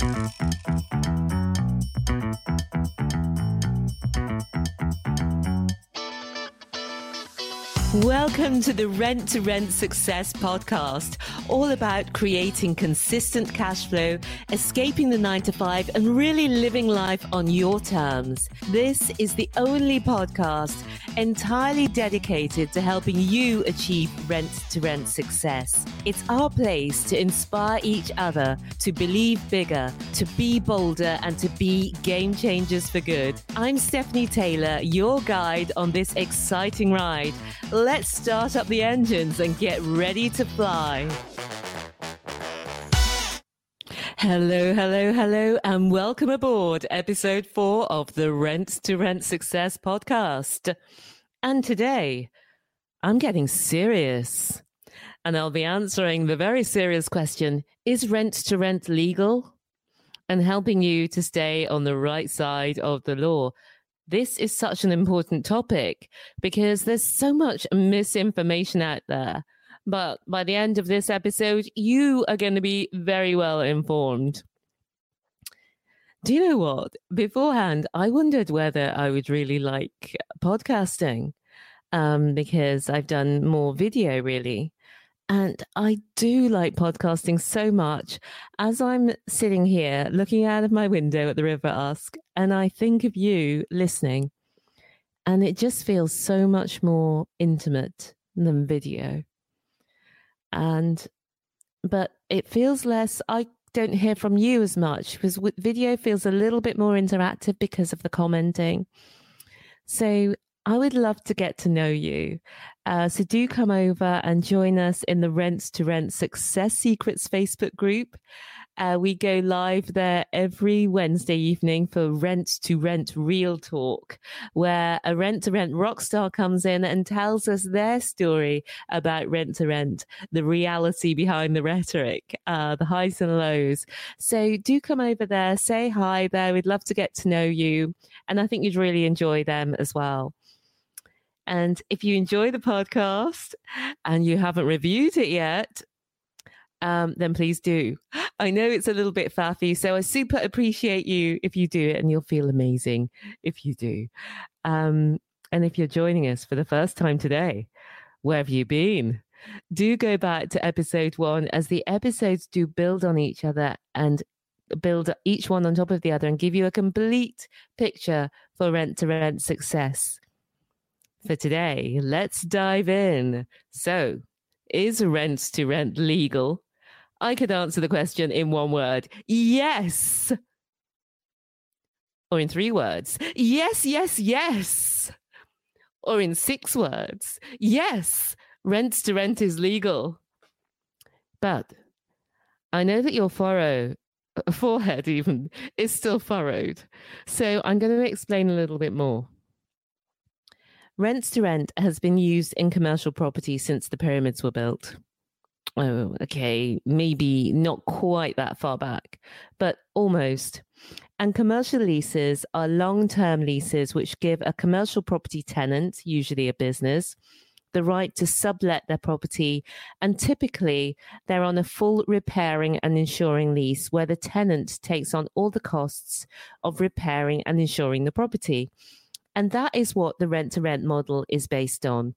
Thank you. Welcome to the Rent to Rent Success podcast, all about creating consistent cash flow, escaping the nine to five, and really living life on your terms. This is the only podcast entirely dedicated to helping you achieve rent to rent success. It's our place to inspire each other to believe bigger, to be bolder, and to be game changers for good. I'm Stephanie Taylor, your guide on this exciting ride. Let's start up the engines and get ready to fly. Hello, hello, hello, and welcome aboard episode four of the Rent to Rent Success podcast. And today, I'm getting serious. And I'll be answering the very serious question Is rent to rent legal? And helping you to stay on the right side of the law this is such an important topic because there's so much misinformation out there. But by the end of this episode, you are going to be very well informed. Do you know what? Beforehand, I wondered whether I would really like podcasting um, because I've done more video really. And I do like podcasting so much as I'm sitting here looking out of my window at the River Usk and I think of you listening. And it just feels so much more intimate than video. And, but it feels less, I don't hear from you as much because video feels a little bit more interactive because of the commenting. So I would love to get to know you. Uh, so do come over and join us in the Rents to Rent Success Secrets Facebook group. Uh, we go live there every Wednesday evening for Rent to Rent Real Talk, where a rent to rent rock star comes in and tells us their story about rent to rent, the reality behind the rhetoric, uh, the highs and lows. So do come over there, say hi there. We'd love to get to know you. And I think you'd really enjoy them as well. And if you enjoy the podcast and you haven't reviewed it yet, um, then please do. I know it's a little bit faffy, so I super appreciate you if you do it, and you'll feel amazing if you do. Um, and if you're joining us for the first time today, where have you been? Do go back to episode one, as the episodes do build on each other and build each one on top of the other and give you a complete picture for rent to rent success. For today, let's dive in. So, is rent to rent legal? I could answer the question in one word yes. Or in three words yes, yes, yes. Or in six words yes, rent to rent is legal. But I know that your furrow, forehead even, is still furrowed. So I'm going to explain a little bit more. Rents to rent has been used in commercial property since the pyramids were built oh, okay, maybe not quite that far back, but almost. And commercial leases are long term leases which give a commercial property tenant, usually a business, the right to sublet their property. And typically, they're on a full repairing and insuring lease where the tenant takes on all the costs of repairing and insuring the property. And that is what the rent to rent model is based on.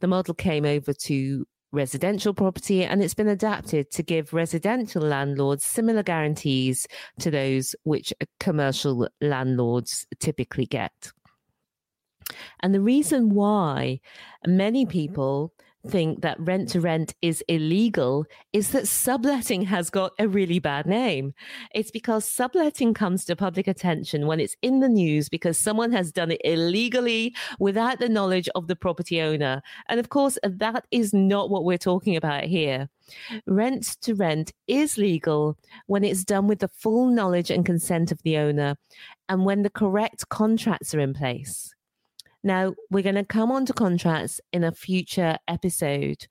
The model came over to residential property and it's been adapted to give residential landlords similar guarantees to those which commercial landlords typically get. And the reason why many people think that rent to rent is illegal is that subletting has got a really bad name. It's because subletting comes to public attention when it's in the news because someone has done it illegally without the knowledge of the property owner. And of course, that is not what we're talking about here. Rent to rent is legal when it's done with the full knowledge and consent of the owner and when the correct contracts are in place. Now, we're going to come on to contracts in a future episode.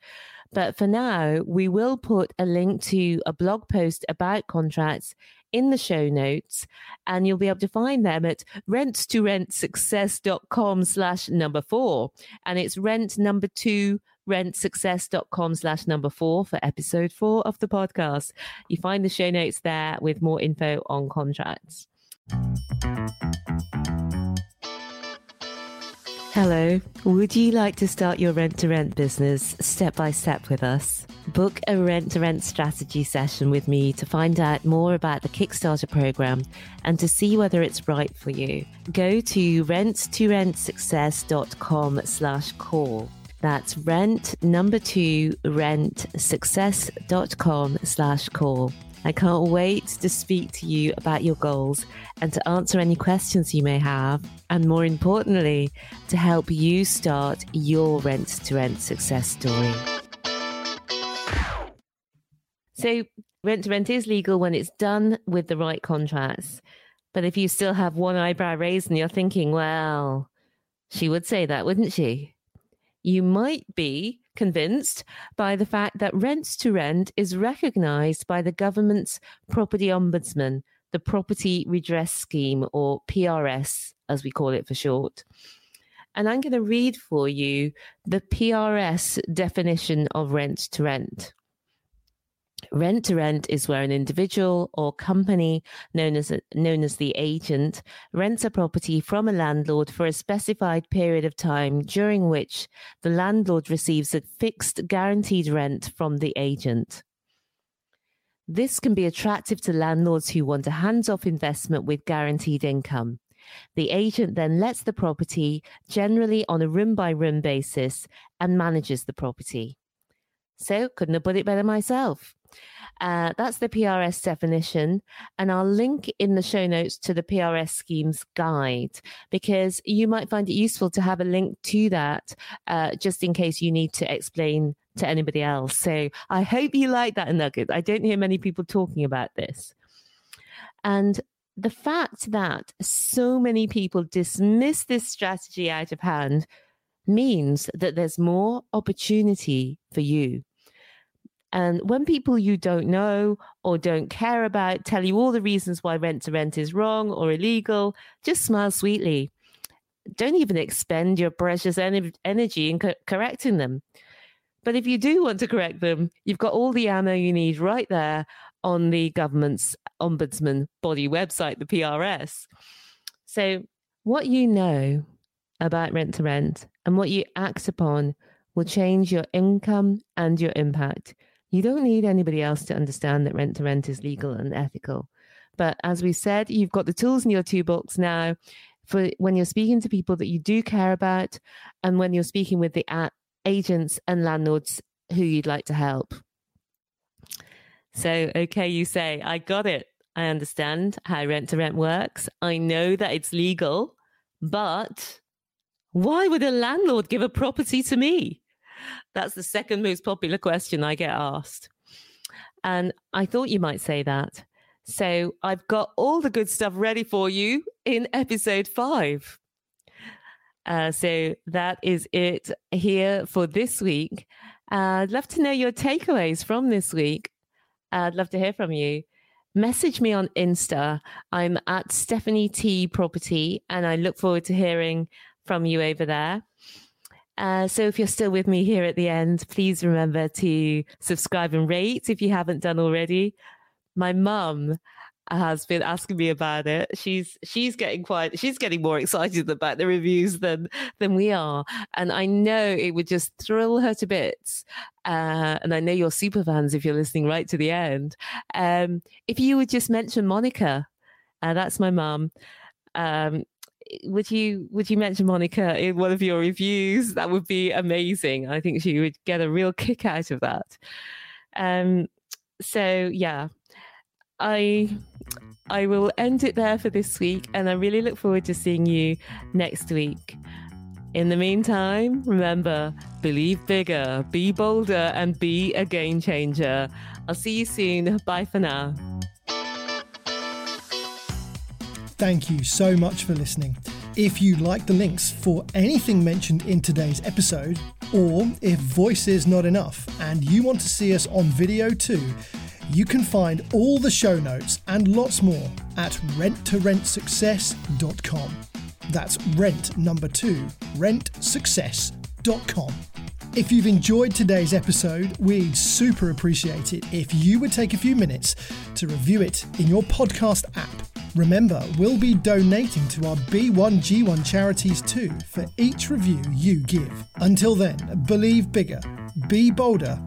But for now, we will put a link to a blog post about contracts in the show notes, and you'll be able to find them at rent to rent slash number four. And it's rent number two rentsuccess.com slash number four for episode four of the podcast. You find the show notes there with more info on contracts. Hello. Would you like to start your rent to rent business step by step with us? Book a rent to rent strategy session with me to find out more about the Kickstarter program and to see whether it's right for you. Go to rent2rentsuccess.com slash call. That's rent number two rent rentsuccess.com slash call. I can't wait to speak to you about your goals and to answer any questions you may have, and more importantly, to help you start your rent to rent success story. So, rent to rent is legal when it's done with the right contracts. But if you still have one eyebrow raised and you're thinking, well, she would say that, wouldn't she? You might be convinced by the fact that rent to rent is recognized by the government's property ombudsman, the Property Redress Scheme, or PRS, as we call it for short. And I'm going to read for you the PRS definition of rent to rent. Rent to rent is where an individual or company known as known as the agent rents a property from a landlord for a specified period of time during which the landlord receives a fixed guaranteed rent from the agent. This can be attractive to landlords who want a hands-off investment with guaranteed income. The agent then lets the property generally on a room by room basis and manages the property. So, couldn't have put it better myself. Uh, that's the PRS definition. And I'll link in the show notes to the PRS schemes guide because you might find it useful to have a link to that uh, just in case you need to explain to anybody else. So I hope you like that nugget. I don't hear many people talking about this. And the fact that so many people dismiss this strategy out of hand means that there's more opportunity for you. And when people you don't know or don't care about tell you all the reasons why rent to rent is wrong or illegal, just smile sweetly. Don't even expend your precious en- energy in co- correcting them. But if you do want to correct them, you've got all the ammo you need right there on the government's ombudsman body website, the PRS. So, what you know about rent to rent and what you act upon will change your income and your impact. You don't need anybody else to understand that rent to rent is legal and ethical. But as we said, you've got the tools in your toolbox now for when you're speaking to people that you do care about and when you're speaking with the agents and landlords who you'd like to help. So, okay, you say, I got it. I understand how rent to rent works. I know that it's legal, but why would a landlord give a property to me? That's the second most popular question I get asked. And I thought you might say that. So I've got all the good stuff ready for you in episode five. Uh, so that is it here for this week. Uh, I'd love to know your takeaways from this week. I'd love to hear from you. Message me on Insta. I'm at Stephanie T Property, and I look forward to hearing from you over there. Uh, so if you're still with me here at the end, please remember to subscribe and rate if you haven't done already. My mum has been asking me about it. She's she's getting quite she's getting more excited about the reviews than than we are, and I know it would just thrill her to bits. Uh, and I know you're super fans if you're listening right to the end. Um, if you would just mention Monica, uh, that's my mum. Would you would you mention Monica in one of your reviews? That would be amazing. I think she would get a real kick out of that. Um, so yeah, I I will end it there for this week, and I really look forward to seeing you next week. In the meantime, remember, believe bigger, be bolder, and be a game changer. I'll see you soon. Bye for now. Thank you so much for listening. If you like the links for anything mentioned in today's episode, or if voice is not enough and you want to see us on video too, you can find all the show notes and lots more at rent2rentsuccess.com. That's rent number two, rentsuccess.com. If you've enjoyed today's episode, we'd super appreciate it if you would take a few minutes to review it in your podcast app. Remember, we'll be donating to our B1G1 charities too for each review you give. Until then, believe bigger, be bolder,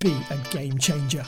be a game changer.